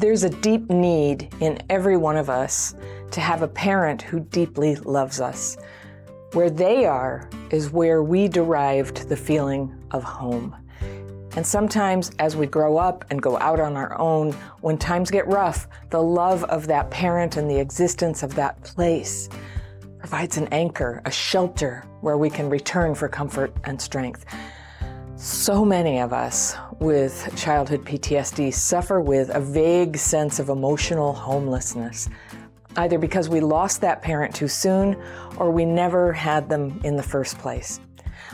There's a deep need in every one of us to have a parent who deeply loves us. Where they are is where we derived the feeling of home. And sometimes, as we grow up and go out on our own, when times get rough, the love of that parent and the existence of that place provides an anchor, a shelter where we can return for comfort and strength. So many of us with childhood PTSD suffer with a vague sense of emotional homelessness, either because we lost that parent too soon or we never had them in the first place.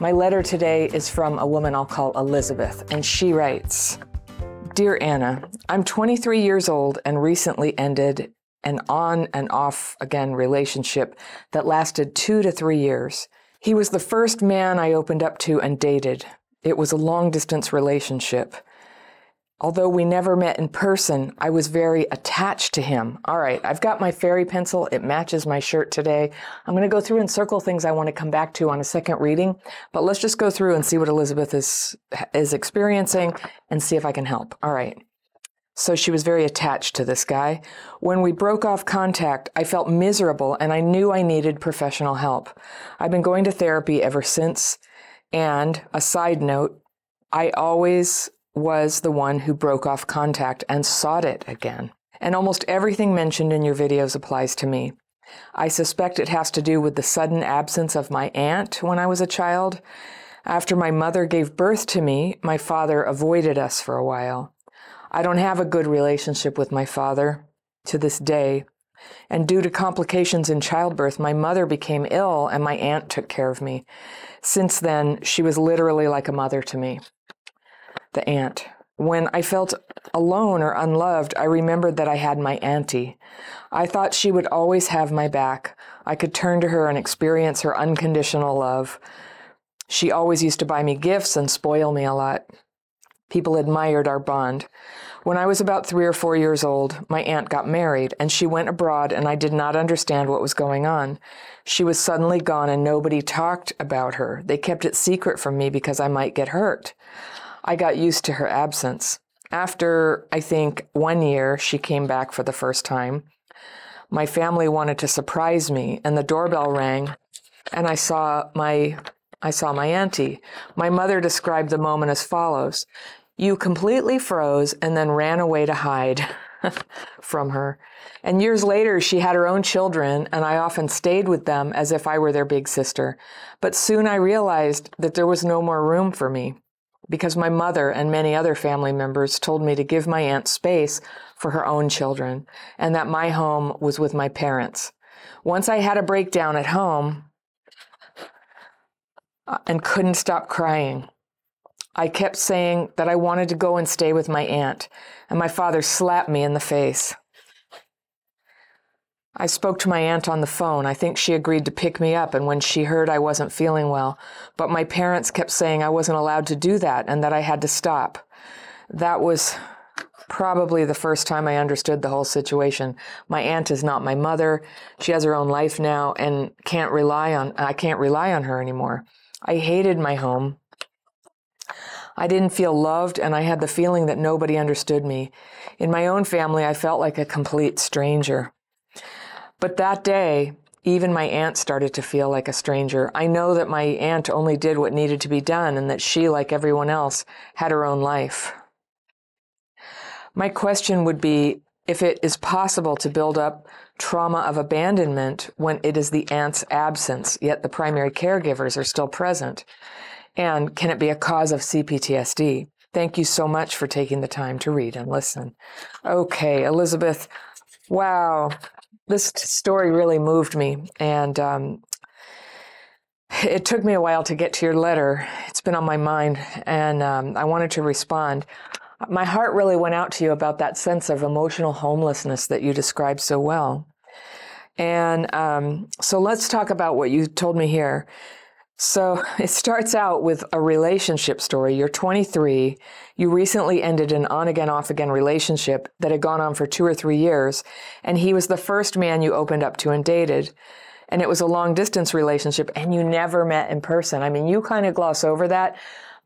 My letter today is from a woman I'll call Elizabeth, and she writes Dear Anna, I'm 23 years old and recently ended an on and off again relationship that lasted two to three years. He was the first man I opened up to and dated. It was a long distance relationship. Although we never met in person, I was very attached to him. All right, I've got my fairy pencil. It matches my shirt today. I'm going to go through and circle things I want to come back to on a second reading, but let's just go through and see what Elizabeth is is experiencing and see if I can help. All right. So she was very attached to this guy. When we broke off contact, I felt miserable and I knew I needed professional help. I've been going to therapy ever since. And a side note, I always was the one who broke off contact and sought it again. And almost everything mentioned in your videos applies to me. I suspect it has to do with the sudden absence of my aunt when I was a child. After my mother gave birth to me, my father avoided us for a while. I don't have a good relationship with my father to this day. And due to complications in childbirth, my mother became ill and my aunt took care of me. Since then, she was literally like a mother to me. The aunt. When I felt alone or unloved, I remembered that I had my auntie. I thought she would always have my back. I could turn to her and experience her unconditional love. She always used to buy me gifts and spoil me a lot. People admired our bond. When I was about three or four years old, my aunt got married and she went abroad, and I did not understand what was going on. She was suddenly gone and nobody talked about her. They kept it secret from me because I might get hurt. I got used to her absence. After, I think, one year, she came back for the first time. My family wanted to surprise me, and the doorbell rang, and I saw my I saw my auntie. My mother described the moment as follows You completely froze and then ran away to hide from her. And years later, she had her own children, and I often stayed with them as if I were their big sister. But soon I realized that there was no more room for me because my mother and many other family members told me to give my aunt space for her own children and that my home was with my parents. Once I had a breakdown at home uh, and couldn't stop crying. I kept saying that I wanted to go and stay with my aunt, and my father slapped me in the face. I spoke to my aunt on the phone. I think she agreed to pick me up, and when she heard I wasn't feeling well, but my parents kept saying I wasn't allowed to do that and that I had to stop. That was probably the first time I understood the whole situation. My aunt is not my mother. She has her own life now and can't rely on I can't rely on her anymore. I hated my home. I didn't feel loved and I had the feeling that nobody understood me. In my own family, I felt like a complete stranger. But that day, even my aunt started to feel like a stranger. I know that my aunt only did what needed to be done and that she, like everyone else, had her own life. My question would be if it is possible to build up trauma of abandonment when it is the aunt's absence, yet the primary caregivers are still present. And can it be a cause of CPTSD? Thank you so much for taking the time to read and listen. Okay, Elizabeth, wow, this story really moved me, and um, it took me a while to get to your letter. It's been on my mind, and um, I wanted to respond. My heart really went out to you about that sense of emotional homelessness that you described so well. And um, so let's talk about what you told me here. So it starts out with a relationship story. You're 23. You recently ended an on again, off again relationship that had gone on for two or three years. And he was the first man you opened up to and dated. And it was a long distance relationship and you never met in person. I mean, you kind of gloss over that,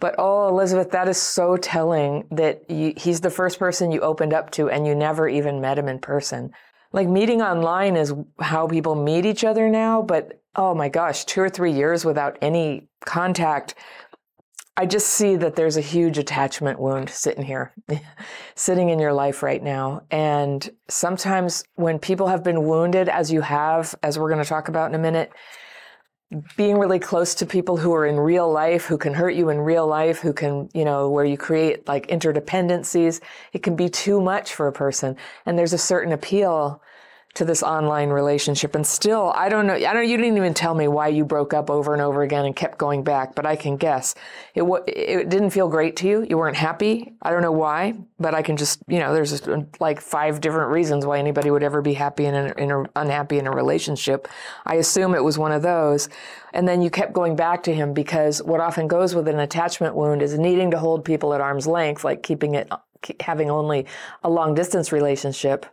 But oh, Elizabeth, that is so telling that you, he's the first person you opened up to and you never even met him in person. Like meeting online is how people meet each other now, but oh my gosh, two or three years without any contact. I just see that there's a huge attachment wound sitting here, sitting in your life right now. And sometimes when people have been wounded, as you have, as we're going to talk about in a minute, being really close to people who are in real life, who can hurt you in real life, who can, you know, where you create like interdependencies, it can be too much for a person. And there's a certain appeal to this online relationship. And still, I don't know. I don't. You didn't even tell me why you broke up over and over again and kept going back. But I can guess. It it didn't feel great to you. You weren't happy. I don't know why, but I can just you know. There's just like five different reasons why anybody would ever be happy in a, in a unhappy in a relationship. I assume it was one of those. And then you kept going back to him because what often goes with an attachment wound is needing to hold people at arm's length, like keeping it having only a long distance relationship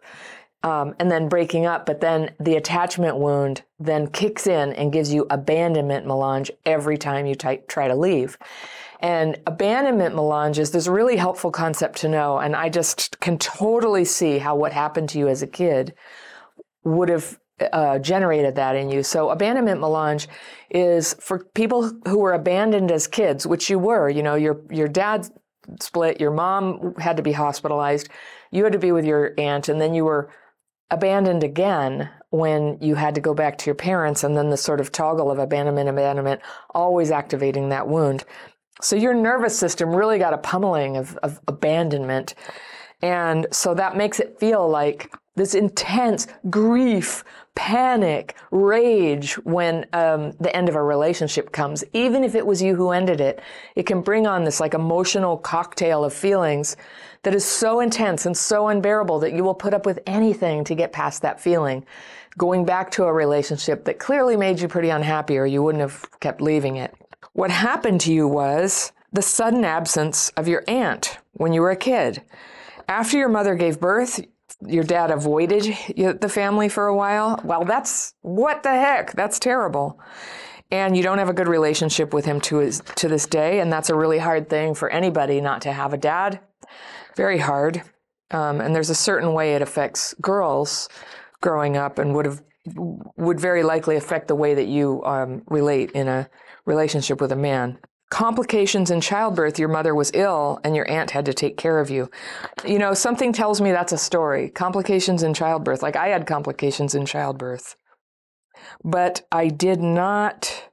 um, and then breaking up, but then the attachment wound then kicks in and gives you abandonment melange every time you t- try to leave. And abandonment melange is this really helpful concept to know. And I just can totally see how what happened to you as a kid would have uh, generated that in you. So abandonment melange is for people who were abandoned as kids, which you were. You know, your your dad split, your mom had to be hospitalized, you had to be with your aunt, and then you were abandoned again when you had to go back to your parents and then the sort of toggle of abandonment abandonment always activating that wound. So your nervous system really got a pummeling of, of abandonment. And so that makes it feel like this intense grief panic rage when um, the end of a relationship comes even if it was you who ended it it can bring on this like emotional cocktail of feelings that is so intense and so unbearable that you will put up with anything to get past that feeling. Going back to a relationship that clearly made you pretty unhappy or you wouldn't have kept leaving it. What happened to you was the sudden absence of your aunt when you were a kid. After your mother gave birth, your dad avoided the family for a while. Well, that's what the heck? That's terrible. And you don't have a good relationship with him to his, to this day, and that's a really hard thing for anybody not to have a dad very hard. Um, and there's a certain way it affects girls growing up and would have would very likely affect the way that you um, relate in a relationship with a man. Complications in childbirth, your mother was ill and your aunt had to take care of you. You know, something tells me that's a story. Complications in childbirth, like I had complications in childbirth. But I did not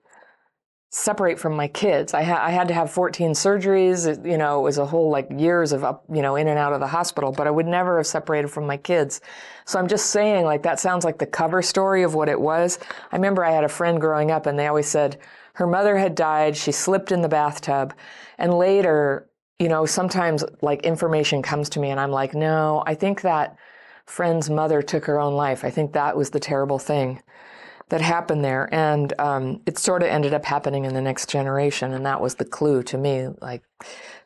separate from my kids. I, ha- I had to have 14 surgeries. It, you know, it was a whole like years of up, you know, in and out of the hospital, but I would never have separated from my kids. So I'm just saying like that sounds like the cover story of what it was. I remember I had a friend growing up and they always said her mother had died. She slipped in the bathtub and later, you know, sometimes like information comes to me and I'm like, no, I think that friend's mother took her own life. I think that was the terrible thing that happened there. And um, it sort of ended up happening in the next generation. And that was the clue to me, like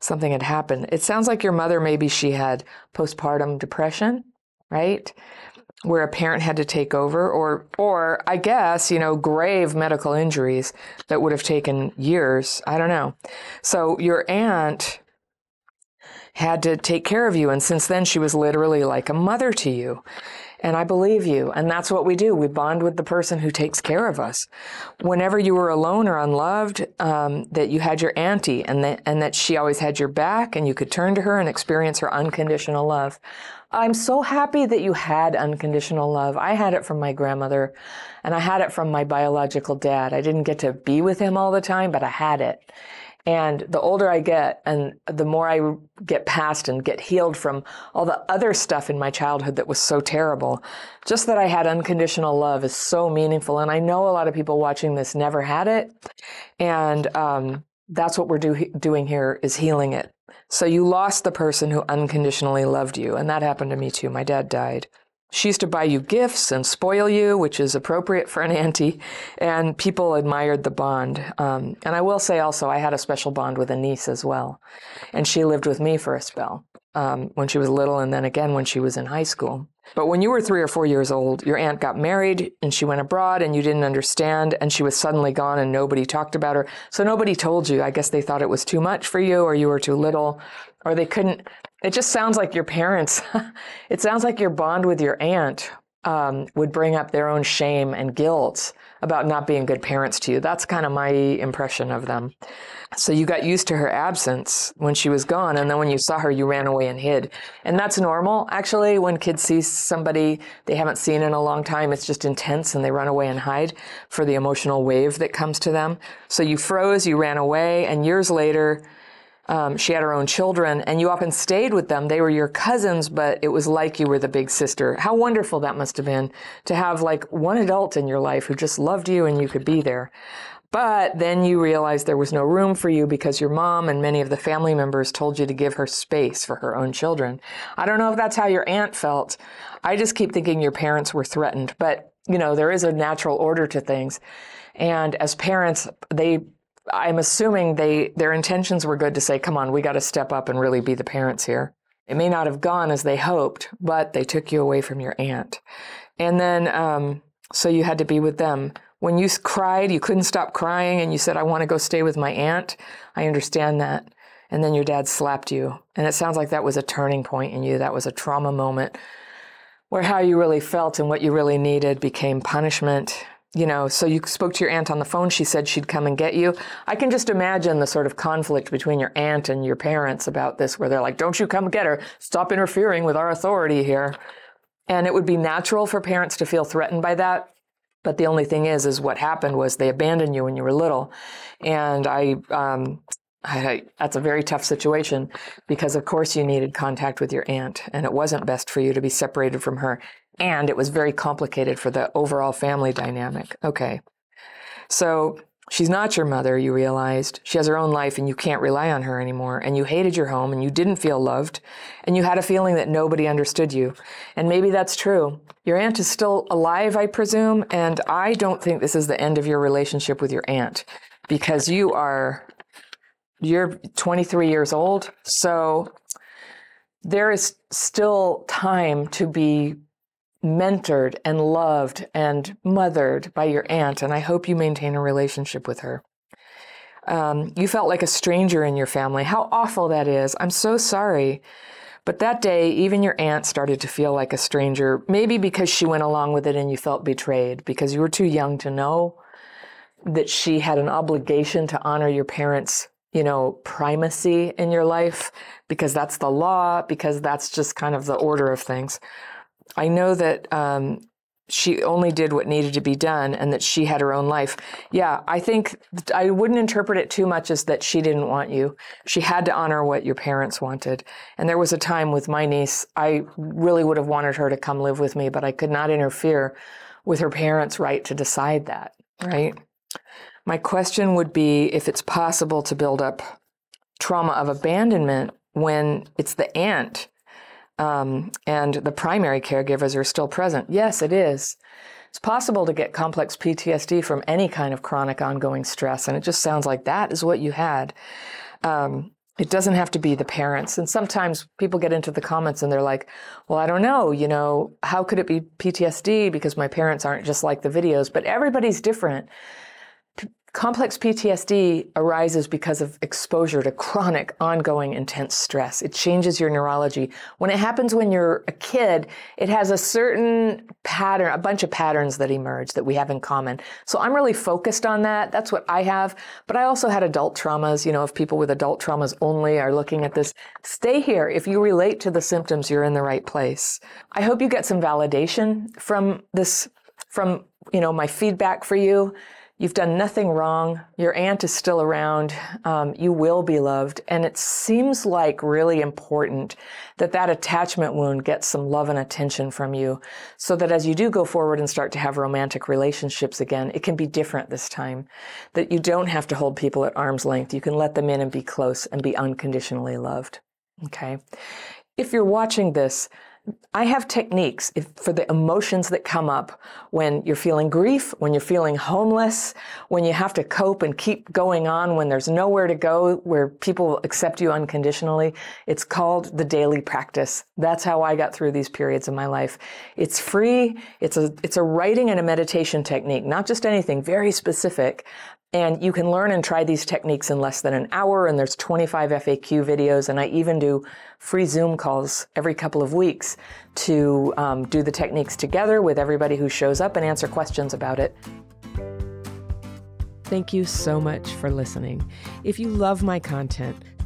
something had happened. It sounds like your mother, maybe she had postpartum depression, right? Where a parent had to take over, or, or I guess, you know, grave medical injuries that would have taken years. I don't know. So your aunt had to take care of you. And since then, she was literally like a mother to you. And I believe you. And that's what we do. We bond with the person who takes care of us. Whenever you were alone or unloved, um, that you had your auntie and that, and that she always had your back and you could turn to her and experience her unconditional love. I'm so happy that you had unconditional love. I had it from my grandmother and I had it from my biological dad. I didn't get to be with him all the time, but I had it. And the older I get and the more I get past and get healed from all the other stuff in my childhood that was so terrible, just that I had unconditional love is so meaningful. And I know a lot of people watching this never had it. And um, that's what we're do- doing here is healing it. So you lost the person who unconditionally loved you. And that happened to me too. My dad died. She used to buy you gifts and spoil you, which is appropriate for an auntie, and people admired the bond. Um, and I will say also, I had a special bond with a niece as well, and she lived with me for a spell um, when she was little, and then again when she was in high school. But when you were three or four years old, your aunt got married and she went abroad and you didn't understand and she was suddenly gone and nobody talked about her. So nobody told you. I guess they thought it was too much for you or you were too little or they couldn't. It just sounds like your parents, it sounds like your bond with your aunt um, would bring up their own shame and guilt about not being good parents to you. That's kind of my impression of them. So you got used to her absence when she was gone, and then when you saw her, you ran away and hid. And that's normal, actually. When kids see somebody they haven't seen in a long time, it's just intense, and they run away and hide for the emotional wave that comes to them. So you froze, you ran away, and years later, um, she had her own children, and you often stayed with them. They were your cousins, but it was like you were the big sister. How wonderful that must have been to have like one adult in your life who just loved you and you could be there. But then you realized there was no room for you because your mom and many of the family members told you to give her space for her own children. I don't know if that's how your aunt felt. I just keep thinking your parents were threatened, but you know, there is a natural order to things. And as parents, they I'm assuming they their intentions were good to say, "Come on, we got to step up and really be the parents here." It may not have gone as they hoped, but they took you away from your aunt, and then um, so you had to be with them when you cried, you couldn't stop crying, and you said, I want to go stay with my aunt. I understand that. And then your dad slapped you. And it sounds like that was a turning point in you. That was a trauma moment where how you really felt and what you really needed became punishment. You know, so you spoke to your aunt on the phone. She said she'd come and get you. I can just imagine the sort of conflict between your aunt and your parents about this, where they're like, Don't you come get her. Stop interfering with our authority here. And it would be natural for parents to feel threatened by that. But the only thing is, is what happened was they abandoned you when you were little, and I, um, I, that's a very tough situation because, of course, you needed contact with your aunt, and it wasn't best for you to be separated from her, and it was very complicated for the overall family dynamic. Okay, so She's not your mother, you realized. She has her own life and you can't rely on her anymore. And you hated your home and you didn't feel loved. And you had a feeling that nobody understood you. And maybe that's true. Your aunt is still alive, I presume. And I don't think this is the end of your relationship with your aunt because you are, you're 23 years old. So there is still time to be mentored and loved and mothered by your aunt, and I hope you maintain a relationship with her. Um, you felt like a stranger in your family. How awful that is. I'm so sorry. But that day, even your aunt started to feel like a stranger, maybe because she went along with it and you felt betrayed because you were too young to know that she had an obligation to honor your parents' you know, primacy in your life because that's the law, because that's just kind of the order of things. I know that um, she only did what needed to be done and that she had her own life. Yeah, I think I wouldn't interpret it too much as that she didn't want you. She had to honor what your parents wanted. And there was a time with my niece, I really would have wanted her to come live with me, but I could not interfere with her parents' right to decide that, right? My question would be if it's possible to build up trauma of abandonment when it's the aunt um, and the primary caregivers are still present. Yes, it is. It's possible to get complex PTSD from any kind of chronic ongoing stress, and it just sounds like that is what you had. Um, it doesn't have to be the parents. And sometimes people get into the comments and they're like, well, I don't know, you know, how could it be PTSD because my parents aren't just like the videos? But everybody's different. Complex PTSD arises because of exposure to chronic, ongoing, intense stress. It changes your neurology. When it happens when you're a kid, it has a certain pattern, a bunch of patterns that emerge that we have in common. So I'm really focused on that. That's what I have. But I also had adult traumas. You know, if people with adult traumas only are looking at this, stay here. If you relate to the symptoms, you're in the right place. I hope you get some validation from this, from, you know, my feedback for you. You've done nothing wrong. Your aunt is still around. Um, you will be loved. And it seems like really important that that attachment wound gets some love and attention from you so that as you do go forward and start to have romantic relationships again, it can be different this time. That you don't have to hold people at arm's length. You can let them in and be close and be unconditionally loved. Okay. If you're watching this, I have techniques if, for the emotions that come up when you're feeling grief, when you're feeling homeless, when you have to cope and keep going on, when there's nowhere to go, where people accept you unconditionally. It's called the daily practice. That's how I got through these periods of my life. It's free. It's a, it's a writing and a meditation technique, not just anything, very specific and you can learn and try these techniques in less than an hour, and there's 25 FAQ videos, and I even do free Zoom calls every couple of weeks to um, do the techniques together with everybody who shows up and answer questions about it. Thank you so much for listening. If you love my content,